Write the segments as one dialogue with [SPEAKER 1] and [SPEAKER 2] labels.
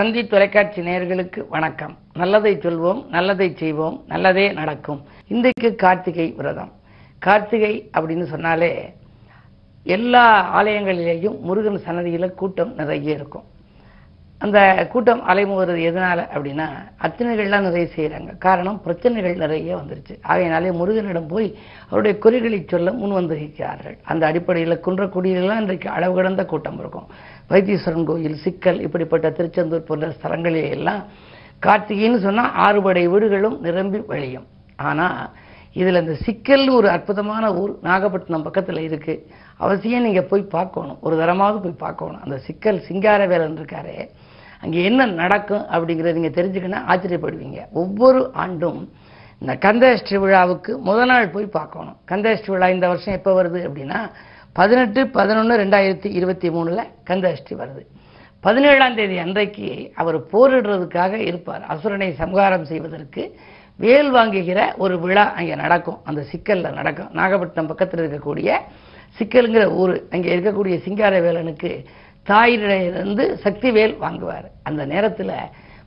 [SPEAKER 1] தந்தி தொலைக்காட்சி நேயர்களுக்கு வணக்கம். நல்லதை சொல்வோம் நல்லதை செய்வோம் நல்லதே நடக்கும். இன்றைக்கு கார்த்திகை விரதம். கார்த்திகை அப்படின்னு சொன்னாலே எல்லா ஆலயங்களிலேயும் முருகன் சன்னதியில் கூட்டம் நிறைய இருக்கும். அந்த கூட்டம் அலைமுகிறது எதனால அப்படின்னா அர்ச்சனைகள்லாம் நிறைய செய்கிறாங்க காரணம் பிரச்சனைகள் நிறைய வந்துருச்சு. ஆகையினாலே முருகனிடம் போய் அவருடைய குறிகளை சொல்ல முன் வந்திருக்கிறார்கள். அந்த அடிப்படையில் குன்றக்குடியிலாம் இன்றைக்கு அளவு கடந்த கூட்டம் இருக்கும். வைத்தீஸ்வரன் கோயில் சிக்கல் இப்படிப்பட்ட திருச்செந்தூர் போன்ற ஸ்தலங்களிலே எல்லாம் கார்த்திகைன்னு சொன்னால் ஆறுபடை வீடுகளும் நிரம்பி வழியும். ஆனால் இதில் இந்த சிக்கல்னு ஒரு அற்புதமான ஊர். நாகப்பட்டினம் பக்கத்தில் இருக்குது அவசியம் நீங்கள் போய் பார்க்கணும். ஒரு தரமாவது போய் பார்க்கணும். அந்த சிக்கல் சிங்காரவேலன் இருக்காரே அங்கே என்ன நடக்கும் அப்படிங்கிறத நீங்கள் தெரிஞ்சுக்கணும் ஆச்சரியப்படுவீங்க. ஒவ்வொரு ஆண்டும் இந்த கந்தஷ்டி விழாவுக்கு முத நாள் போய் பார்க்கணும். கந்தஷ்டி விழா இந்த வருஷம் எப்போ வருது அப்படின்னா பதினெட்டு பதினொன்று ரெண்டாயிரத்தி இருபத்தி மூணில் கந்தஷ்டி வருது. பதினேழாம் தேதி அன்றைக்கு அவர் போரிடுறதுக்காக இருப்பார். அசுரனை சம்ஹாரம் செய்வதற்கு வேல் வாங்குகிற ஒரு விழா அங்கே நடக்கும். அந்த சிக்கலில் நடக்கும். நாகப்பட்டினம் பக்கத்தில் இருக்கக்கூடிய சிக்கலுங்கிற ஊர். அங்கே இருக்கக்கூடிய சிங்கார வேலனுக்கு சக்தி வேல் வாங்குவார். அந்த நேரத்தில்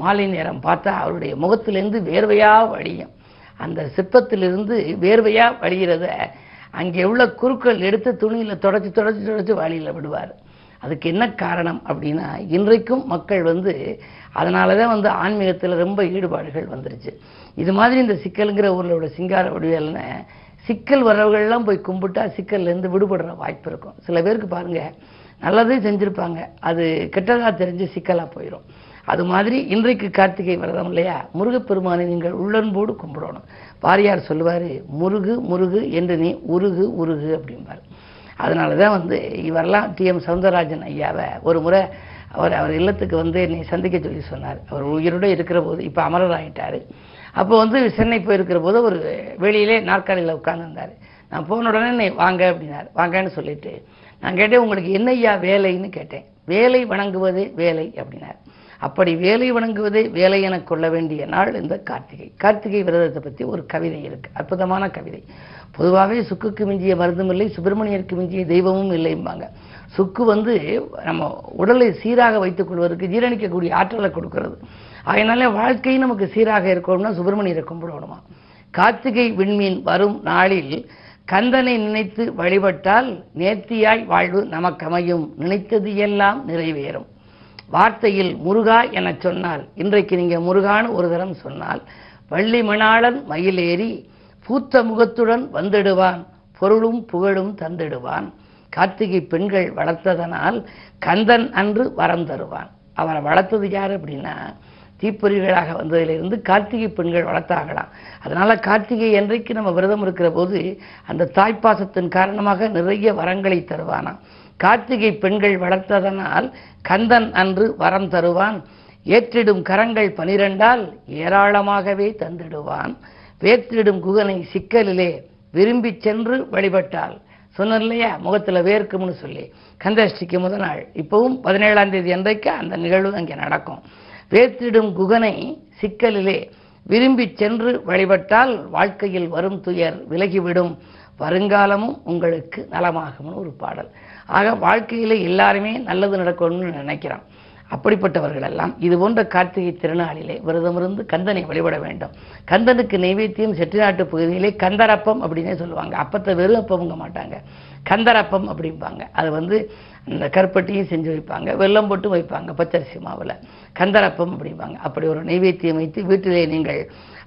[SPEAKER 1] மாலை நேரம் பார்த்தா அவருடைய முகத்திலிருந்து வேர்வையாக வழியும். அந்த சிற்பத்திலிருந்து வேர்வையாக வழிகிறத அங்கே உள்ள குருக்கள் எடுத்து துணியில் தொடச்சி தொடச்சி தொடச்சி வாளியில் விடுவார். அதுக்கு என்ன காரணம் அப்படின்னா இன்றைக்கும் மக்கள் வந்து அதனால தான் வந்து ஆன்மீகத்தில் ரொம்ப ஈடுபாடுகள் வந்துருச்சு. இது மாதிரி இந்த சிக்கலுங்கிற ஊரில் உள்ள சிங்கார வடிவேல்னு சிக்கல் வர்றவர்கள்லாம் போய் கும்பிட்டா சிக்கல்லேருந்து விடுபடுற வாய்ப்பு இருக்கும். சில பேருக்கு பாருங்கள் நல்லதே செஞ்சுருப்பாங்க. அது கெட்டதாக தெரிஞ்சு சிக்கலாக போயிடும் அது மாதிரி இன்றைக்கு கார்த்திகை விரதம் இல்லையா? முருகப்பெருமானை நீங்கள் உள்ளன்போடு கும்பிடணும். வாரியார் சொல்லுவார் முருகு முருகு என்று நீ உருகு உருகு அப்படிம்பார். அதனால தான் வந்து இவரெல்லாம் டிஎம் சவுந்தரராஜன் ஐயாவை ஒரு முறை அவர் அவர் இல்லத்துக்கு வந்து என்னை சந்திக்க சொல்லி சொன்னார். அவர் உயிரோடு இருக்கிற போது இப்போ அமரர் ஆகிட்டார் அப்போ வந்து சென்னை போயிருக்கிற போது ஒரு வெளியிலே நாற்காலியில் உட்காந்துருந்தார் நான் போன உடனே என்னை வாங்க அப்படின்னார். வாங்கன்னு சொல்லிட்டு நான் கேட்டேன் உங்களுக்கு என்ன ஐயா வேலைன்னு கேட்டேன். வேலை வணங்குவதே வேலை அப்படின்னார். அப்படி வேலை வணங்குவதே வேலை என கொள்ள வேண்டிய நாள் இந்த கார்த்திகை. கார்த்திகை விரதத்தை பற்றி ஒரு கவிதை இருக்கு. அற்புதமான கவிதை. பொதுவாகவே சுக்குக்கு மிஞ்சிய மருந்தும் இல்லை சுப்பிரமணியருக்கு மிஞ்சிய தெய்வமும் இல்லைம்பாங்க. சுக்கு வந்து நம்ம உடலை சீராக வைத்துக் கொள்வதற்கு ஜீரணிக்கக்கூடிய ஆற்றலை கொடுக்கிறது. அதனால வாழ்க்கையும் நமக்கு சீராக இருக்கணும்னா சுப்பிரமணியரை கும்பிடணுமா? கார்த்திகை விண்மீன் வரும் நாளில் கந்தனை நினைத்து வழிபட்டால் நேர்த்தியாய் வாழ்வு நமக்கமையும். நினைத்தது எல்லாம் நிறைவேறும். வார்த்தையில் முருகா என சொன்னால் இன்றைக்கு நீங்க முருகான்னு ஒரு தரம் சொன்னால் வள்ளி மணாளன் மயிலேறி பூத்த முகத்துடன் வந்திடுவான் பொருளும் புகழும் தந்திடுவான். கார்த்திகை பெண்கள் வளர்த்ததனால் கந்தன் அன்று வரம் தருவான். அவரை வளர்த்தது யார் அப்படின்னா தீப்பொறிகளாக வந்ததிலிருந்து கார்த்திகை பெண்கள் வளர்த்தாகலாம் அதனால் கார்த்திகை என்றைக்கு நம்ம விரதம் இருக்கிற போது அந்த தாய்ப்பாசத்தின் காரணமாக நிறைய வரங்களை தருவானாம். கார்த்திகை பெண்கள் வளர்த்ததனால் கந்தன் அன்று வரம் தருவான். ஏற்றிடும் கரங்கள் பனிரெண்டால் ஏராளமாகவே தந்திடுவான். வேற்றிடும் குகனை சிக்கலிலே விரும்பி சென்று வழிபட்டால் சொன்ன இல்லையா? முகத்தில் வேர்க்கும்னு சொல்லி. கந்தஷ்டிக்கு முதல் நாள். இப்பவும் பதினேழாம் தேதி அன்றைக்கு அந்த நிகழ்வு அங்கே நடக்கும். வேற்றிடும் குகனை சிக்கலிலே விரும்பிச் சென்று வழிபட்டால் வாழ்க்கையில் வரும் துயர் விலகிவிடும். வருங்காலமும் உங்களுக்கு நலமாகும்னு ஒரு பாடல். ஆக வாழ்க்கையில் எல்லாருமே நல்லது நடக்கணும்னு நினைக்கிறான். அப்படிப்பட்டவர்களெல்லாம் இது போன்ற கார்த்திகை திருநாளிலே விரதமிருந்து கந்தனை வழிபட வேண்டும். கந்தனுக்கு நைவேத்தியம் செட்டிநாட்டு பகுதியிலே கந்தரப்பம் அப்படின்னே சொல்லுவாங்க. அப்பத்தை வெறும் அப்பமுங்க மாட்டாங்க. கந்தரப்பம் அப்படிம்பாங்க. அது வந்து இந்த கருப்பட்டியும் செஞ்சு வைப்பாங்க வெல்லம் போட்டு வைப்பாங்க பச்சரிசி மாவில். கந்தரப்பம் அப்படிம்பாங்க. அப்படி ஒரு நைவேத்தியம் வைத்து வீட்டிலே நீங்கள்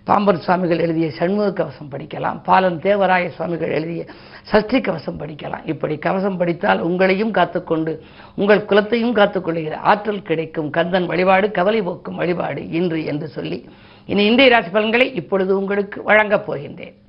[SPEAKER 1] பாம்பன் சுவாமிகள் எழுதிய சண்முக கவசம் படிக்கலாம் பாலன் தேவராய சுவாமிகள் எழுதிய சஷ்டி கவசம் படிக்கலாம். இப்படி கவசம் படித்தால் உங்களையும் காத்துக்கொண்டு உங்கள் குலத்தையும் காத்துக்கொள்கிற ஆற்றல் கிடைக்கும். கந்தன் வழிபாடு கவலை போக்கும் வழிபாடு இன்று என்று சொல்லி இனி இந்திய ராசி பலன்களை இப்பொழுது உங்களுக்கு வழங்கப் போகின்றேன்.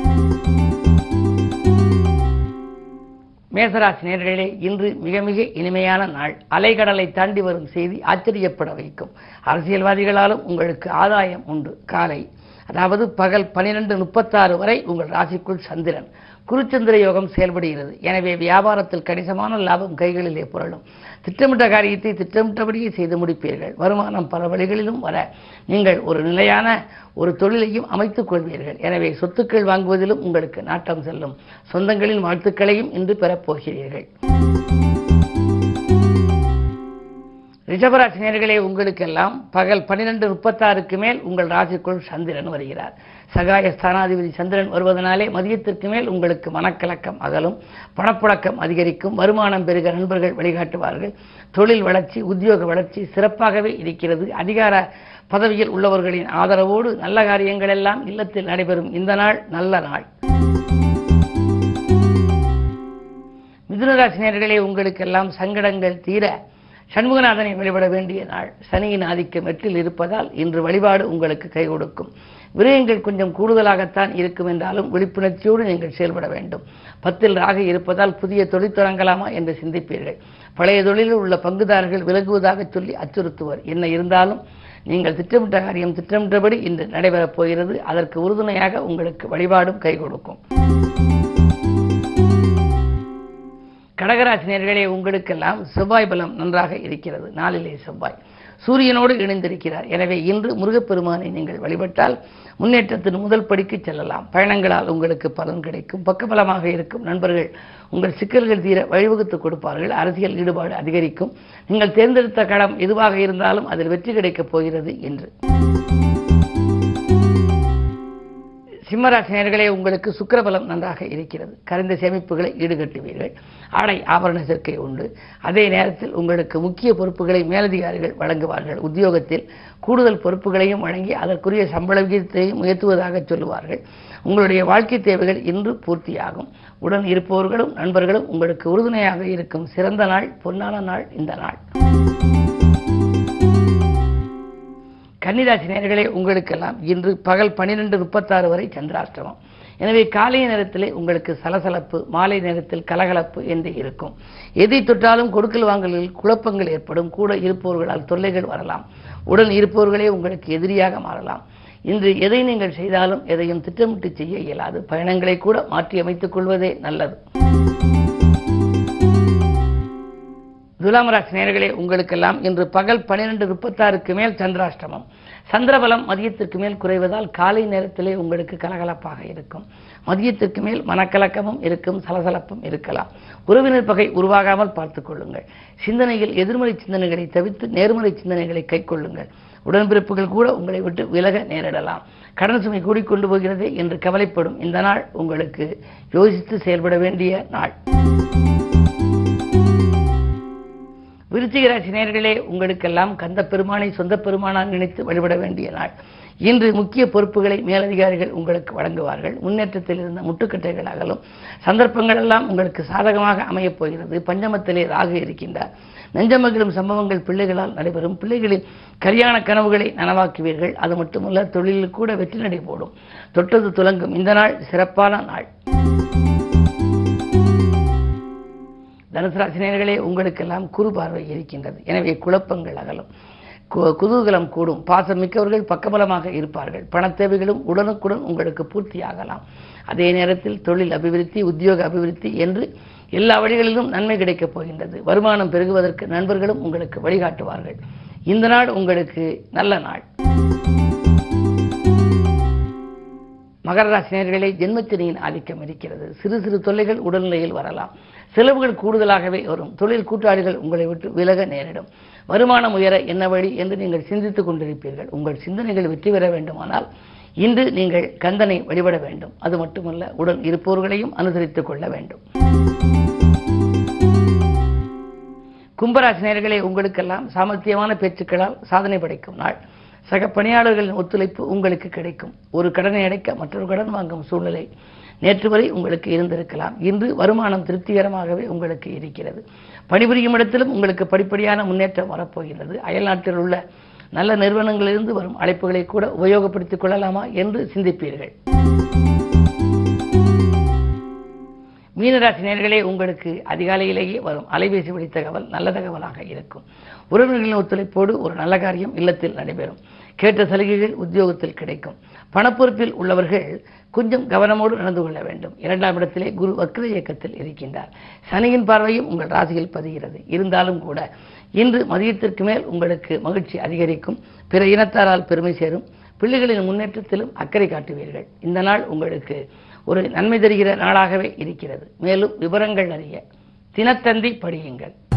[SPEAKER 1] மேசராசி நேர்களே இன்று மிக மிக இனிமையான நாள். அலைகடலை தாண்டி வரும் செய்தி ஆச்சரியப்பட வைக்கும். அரசியல்வாதிகளாலும் உங்களுக்கு ஆதாயம் உண்டு. காலை. அதாவது பகல் பனிரெண்டு முப்பத்தாறு வரை உங்கள் ராசிக்குள் சந்திரன். குருச்சந்திர யோகம் செயல்படுகிறது. எனவே வியாபாரத்தில் கணிசமான லாபம் கைகளிலே புரளும். திட்டமிட்ட காரியத்தை திட்டமிட்டபடியே செய்து முடிப்பீர்கள். வருமானம் பல வழிகளிலும் வர நீங்கள் ஒரு நிலையான ஒரு தொழிலையும் அமைத்துக் கொள்வீர்கள். எனவே சொத்துக்கள் வாங்குவதிலும் உங்களுக்கு நாட்டம் செல்லும். சொந்தங்களின் வாழ்த்துக்களையும் இன்று பெறப்போகிறீர்கள் ரிஷபராசி நேர்களே உங்களுக்கெல்லாம் பகல் பன்னிரெண்டு முப்பத்தாறுக்கு மேல் உங்கள் ராசிக்குள் சந்திரன் வருகிறார். சகாய ஸ்தானாதிபதி சந்திரன் வருவதனாலே மதியத்திற்கு மேல் உங்களுக்கு மனக்கலக்கம் அகலும் பணப்புழக்கம் அதிகரிக்கும் வருமானம் பெருக நண்பர்கள் வழிகாட்டுவார்கள். தொழில் வளர்ச்சி உத்தியோக வளர்ச்சி சிறப்பாகவே இருக்கிறது. அதிகார பதவியில் உள்ளவர்களின் ஆதரவோடு நல்ல காரியங்கள் எல்லாம் இல்லத்தில் நடைபெறும். இந்த நாள் நல்ல நாள். மிதுனராசினியர்களே உங்களுக்கெல்லாம் சங்கடங்கள் தீர சண்முகநாதனை வழிபட வேண்டிய நாள். சனியின் ஆதிக்கம் எட்டில் இருப்பதால் இன்று வழிபாடு உங்களுக்கு கை கொடுக்கும். விரயங்கள் கொஞ்சம் கூடுதலாகத்தான் இருக்கும் என்றாலும் விழிப்புணர்ச்சியோடு நீங்கள் செயல்பட வேண்டும். பத்தில் ராக இருப்பதால் புதிய தொழில் தொடங்கலாமா என்று சிந்திப்பீர்கள். பழைய தொழிலில் உள்ள பங்குதாரர்கள் விலகுவதாக சொல்லி அச்சுறுத்துவர். என்ன இருந்தாலும் நீங்கள் திட்டமிட்ட காரியம் திட்டமிட்டபடி இன்று நடைபெறப் போகிறது. அதற்கு உறுதுணையாக உங்களுக்கு வழிபாடும் கை கொடுக்கும். கடகராசினியர்களே உங்களுக்கெல்லாம் செவ்வாய் பலம் நன்றாக இருக்கிறது. நாளிலே செவ்வாய். சூரியனோடு இணைந்திருக்கிறார். எனவே இன்று முருகப்பெருமானை நீங்கள் வழிபட்டால் முன்னேற்றத்தின் முதல் படிக்கு செல்லலாம். பயணங்களால் உங்களுக்கு பலன் கிடைக்கும். பக்கபலமாக இருக்கும். நண்பர்கள் உங்கள் சிக்கல்கள் தீர வழிவகுத்து கொடுப்பார்கள். அரசியல் ஈடுபாடு அதிகரிக்கும். நீங்கள் தேர்ந்தெடுத்த களம் எதுவாக இருந்தாலும் அதில் வெற்றி கிடைக்கப் போகிறது என்று. சிம்மராசினியர்களே உங்களுக்கு சுக்கரபலம் நன்றாக இருக்கிறது. கரைந்த சேமிப்புகளை ஈடுகட்டுவீர்கள். ஆடை ஆபரண சேர்க்கை உண்டு. அதே நேரத்தில் உங்களுக்கு முக்கிய பொறுப்புகளை மேலதிகாரிகள் வழங்குவார்கள். உத்தியோகத்தில் கூடுதல் பொறுப்புகளையும் வழங்கி அதற்குரிய சம்பள விகிதத்தையும் உயர்த்துவதாக சொல்லுவார்கள். உங்களுடைய வாழ்க்கை தேவைகள் இன்று பூர்த்தியாகும். உடன் இருப்பவர்களும் நண்பர்களும் உங்களுக்கு உறுதுணையாக இருக்கும். சிறந்த நாள் பொன்னான நாள் இந்த நாள். கன்னிராசி நேர்களே உங்களுக்கெல்லாம் இன்று பகல் பன்னிரெண்டு முப்பத்தாறு வரை சந்திராஷ்டமம். எனவே காலை நேரத்திலே உங்களுக்கு சலசலப்பு மாலை நேரத்தில் கலகலப்பு என்று இருக்கும். எதை தொட்டாலும் கொடுக்கல் வாங்கலில் குழப்பங்கள் ஏற்படும். கூட இருப்பவர்களால் தொல்லைகள் வரலாம். உடன் இருப்பவர்களே உங்களுக்கு எதிரியாக மாறலாம். இன்று எதை நீங்கள் செய்தாலும் எதையும் திட்டமிட்டு செய்ய இயலாது. பயணங்களை கூட மாற்றி அமைத்துக் கொள்வதே நல்லது. துலாம் ராசி நேர்களே உங்களுக்கெல்லாம் இன்று பகல் பனிரெண்டு முப்பத்தாறுக்கு மேல் சந்திராஷ்டமம். சந்திரபலம் மதியத்திற்கு மேல் குறைவதால் காலை நேரத்திலே உங்களுக்கு கலகலப்பாக இருக்கும். மதியத்திற்கு மேல் மனக்கலக்கமும் இருக்கும் சலசலப்பும் இருக்கலாம். உறவினர் பகை உருவாகாமல் பார்த்துக் கொள்ளுங்கள். சிந்தனையில் எதிர்மறை சிந்தனைகளை தவிர்த்து நேர்மறை சிந்தனைகளை கைக்கொள்ளுங்கள் உடன்பிறப்புகள் கூட உங்களை விட்டு விலக நேரிடலாம். கடன் சுமை கூடிக்கொண்டு போகிறது என்று கவலைப்படும் இந்த நாள் உங்களுக்கு. யோசித்து செயல்பட வேண்டிய நாள். விருச்சிகராசி நேர்களே உங்களுக்கெல்லாம் கந்த பெருமானை சொந்த பெருமானாக நினைத்து வழிபட வேண்டிய நாள். இன்று முக்கிய பொறுப்புகளை மேலதிகாரிகள் உங்களுக்கு வழங்குவார்கள். முன்னேற்றத்தில் இருந்த முட்டுக்கட்டைகள் அகலும். சந்தர்ப்பங்கள் எல்லாம் உங்களுக்கு சாதகமாக அமையப் போகிறது. பஞ்சமத்திலே ராகு இருக்கின்றார். நெஞ்சமகிழும் சம்பவங்கள் பிள்ளைகளால் நடைபெறும். பிள்ளைகளின் கல்யாண கனவுகளை நனவாக்குவீர்கள். அது மட்டுமல்ல தொழிலில் கூட வெற்றி நடை போடும். தொட்டது துலங்கும். இந்த நாள் சிறப்பான நாள். தனுசு ராசினியர்களே உங்களுக்கெல்லாம் குறு பார்வை இருக்கின்றது. எனவே குழப்பங்கள் அகலும். கு- குதூகலம் கூடும். பாசம் மிக்கவர்கள் பக்கபலமாக இருப்பார்கள். பணத்தேவைகளும் உடனுக்குடன் உங்களுக்கு பூர்த்தியாகலாம். அதே நேரத்தில் தொழில் அபிவிருத்தி உத்தியோக அபிவிருத்தி என்று எல்லா வழிகளிலும் நன்மை கிடைக்கப் போகின்றது. வருமானம் பெருகுவதற்கு நண்பர்களும் உங்களுக்கு வழிகாட்டுவார்கள். இந்த நாள் உங்களுக்கு நல்ல நாள். மகர ராசினியர்களே ஜென்மத்தினியின் ஆதிக்கம் இருக்கிறது. சிறு சிறு தொல்லைகள் உடல்நிலையில் வரலாம். செலவுகள் கூடுதலாகவே வரும். தொழில் கூட்டாளிகள் உங்களை விட்டு விலக நேரிடும். வருமானம் உயர என்ன வழி என்று நீங்கள் சிந்தித்துக் கொண்டிருப்பீர்கள். உங்கள் சிந்தனைகள் வெற்றி பெற வேண்டுமானால் இன்று நீங்கள் கந்தனை வழிபட வேண்டும். அது மட்டுமல்ல உடன் இருப்பவர்களையும் அனுசரித்துக் கொள்ள வேண்டும். கும்பராசி உங்களுக்கெல்லாம் சாமர்த்தியமான பேச்சுக்களால் சாதனை படைக்கும் நாள். சக பணியாளர்களின் ஒத்துழைப்பு உங்களுக்கு கிடைக்கும். ஒரு கடனை அடைக்க மற்றொரு கடன் வாங்கும் சூழ்நிலை நேற்று வரை உங்களுக்கு இருந்திருக்கலாம். இன்று வருமானம் திருப்திகரமாகவே உங்களுக்கு இருக்கிறது. பணிபுரியும் இடத்திலும் உங்களுக்கு படிப்படியான முன்னேற்றம் வரப்போகிறது அயல்நாட்டில் உள்ள நல்ல நிறுவனங்களிலிருந்து வரும் அழைப்புகளை கூட உபயோகப்படுத்திக் கொள்ளலாமா என்று சிந்திப்பீர்கள். மீனராசி நேர்களே உங்களுக்கு அதிகாலையிலேயே வரும் அலைபேசி வழி தகவல் நல்ல தகவலாக இருக்கும். உறவினர்களின் ஒத்துழைப்போடு ஒரு நல்ல காரியம் இல்லத்தில் நடைபெறும். கேட்ட சலுகைகள் உத்தியோகத்தில் கிடைக்கும். பணப்பொறுப்பில் உள்ளவர்கள் கொஞ்சம் கவனமோடு நடந்து கொள்ள வேண்டும். இரண்டாம் இடத்திலே குரு வக்ர இயக்கத்தில் இருக்கின்றார். சனியின் பார்வையும் உங்கள் ராசியில் பதிகிறது. இருந்தாலும் கூட இன்று மதியத்திற்கு மேல் உங்களுக்கு மகிழ்ச்சி அதிகரிக்கும். பிற இனத்தாரால் பெருமை சேரும். பிள்ளைகளின் முன்னேற்றத்திலும் அக்கறை காட்டுவீர்கள். இந்த நாள் உங்களுக்கு ஒரு நன்மை தருகிற நாளாகவே இருக்கிறது. மேலும் விவரங்கள் அறிய தினத்தந்தி படியுங்கள்.